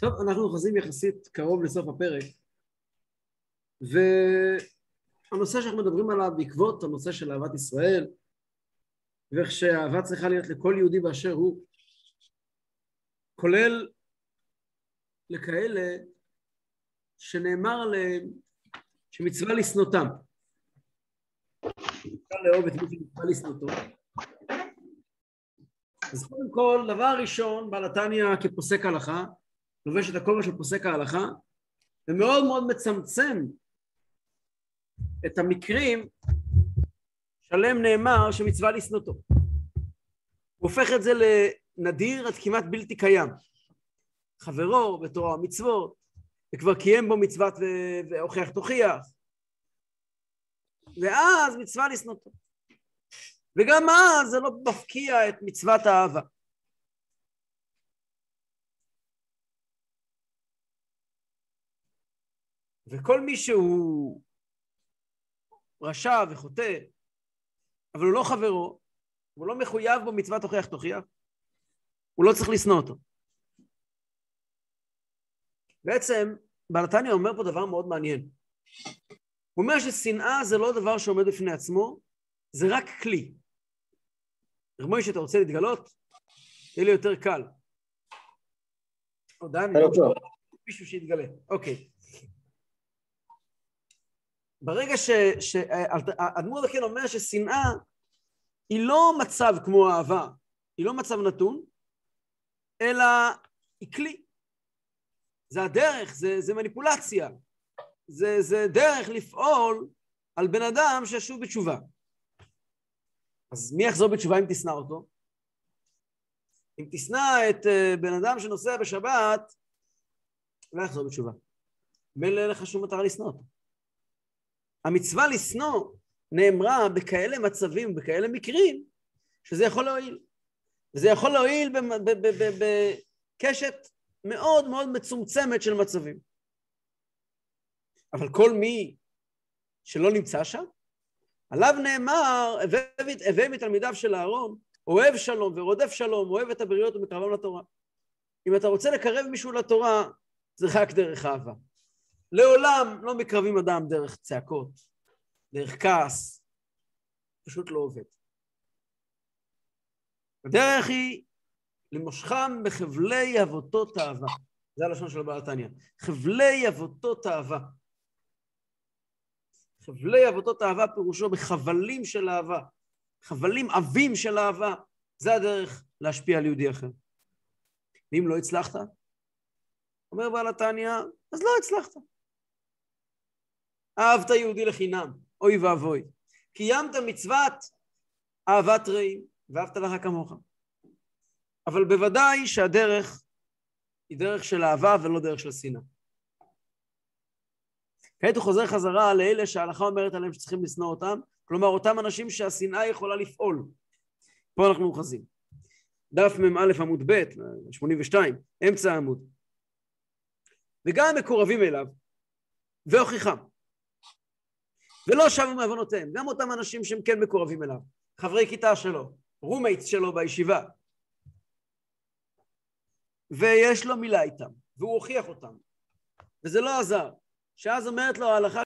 טוב, אנחנו אוחזים יחסית קרוב לסוף הפרק, והנושא שאנחנו מדברים עליו בעקבות הנושא של אהבת ישראל, ואיך שאהבה צריכה להיות לכל יהודי באשר הוא, כולל לכאלה שנאמר עליהם שמצווה לשנותם. אפשר לאהוב את מי שמצווה לשנותו. אז קודם כל, דבר ראשון, בעל התניא כפוסק הלכה, לובש את הכובע של פוסק ההלכה, ומאוד מאוד מצמצם את המקרים שעליהם נאמר שמצווה לשנותו. הוא הופך את זה לנדיר עד כמעט בלתי קיים. חברו בתורה ומצוות, וכבר קיים בו מצוות והוכיח תוכיח, ואז מצווה לשנותו. וגם אז זה לא מפקיע את מצוות האהבה. וכל מי שהוא רשע וחוטא, אבל הוא לא חברו, הוא לא מחויב בו מצוות הוכיח תוכיח, הוא לא צריך לשנוא אותו. בעצם, בעלתניה אומר פה דבר מאוד מעניין. הוא אומר ששנאה זה לא דבר שעומד בפני עצמו, זה רק כלי. רב מוישה, אתה רוצה להתגלות? יהיה לי יותר קל. או דני, מישהו שיתגלה. אוקיי. ברגע שהדמות הכן אומר ששנאה היא לא מצב כמו אהבה, היא לא מצב נתון, אלא היא כלי. זה הדרך, זה, זה מניפולציה. זה, זה דרך לפעול על בן אדם שישוב בתשובה. אז מי יחזור בתשובה אם תשנא אותו? אם תשנא את אה, בן אדם שנוסע בשבת, לא יחזור בתשובה. מילא אין לך שום מטרה לשנוא אותו. המצווה לשנוא נאמרה בכאלה מצבים, בכאלה מקרים, שזה יכול להועיל. וזה יכול להועיל בקשת מאוד מאוד מצומצמת של מצבים. אבל כל מי שלא נמצא שם, עליו נאמר, הווה מתלמידיו של אהרון, אוהב שלום ורודף שלום, אוהב את הבריות ומקרבם לתורה. אם אתה רוצה לקרב מישהו לתורה, זה רק דרך אהבה. לעולם לא מקרבים אדם דרך צעקות, דרך כעס, פשוט לא עובד. הדרך היא למושכם בחבלי אבותות אהבה. זה הלשון של בעל תניא. חבלי אבותות אהבה. חבלי אבותות אהבה פירושו בחבלים של אהבה. חבלים עבים של אהבה. זה הדרך להשפיע על יהודי אחר. ואם לא הצלחת, אומר בעל התניא, אז לא הצלחת. אהבת יהודי לחינם, אוי ואבוי. קיימת מצוות אהבת רעים, ואהבת לך כמוך. אבל בוודאי שהדרך היא דרך של אהבה ולא דרך של שנאה. כעת הוא חוזר חזרה לאלה שההלכה אומרת עליהם שצריכים לשנוא אותם, כלומר אותם אנשים שהשנאה יכולה לפעול. פה אנחנו אוחזים. דף מ"א עמוד ב', 82, אמצע העמוד. וגם מקורבים אליו, והוכיחם. ולא שבו מעוונותיהם, גם אותם אנשים שהם כן מקורבים אליו, חברי כיתה שלו, roommates שלו בישיבה, ויש לו מילה איתם, והוא הוכיח אותם, וזה לא עזר, שאז אומרת לו ההלכה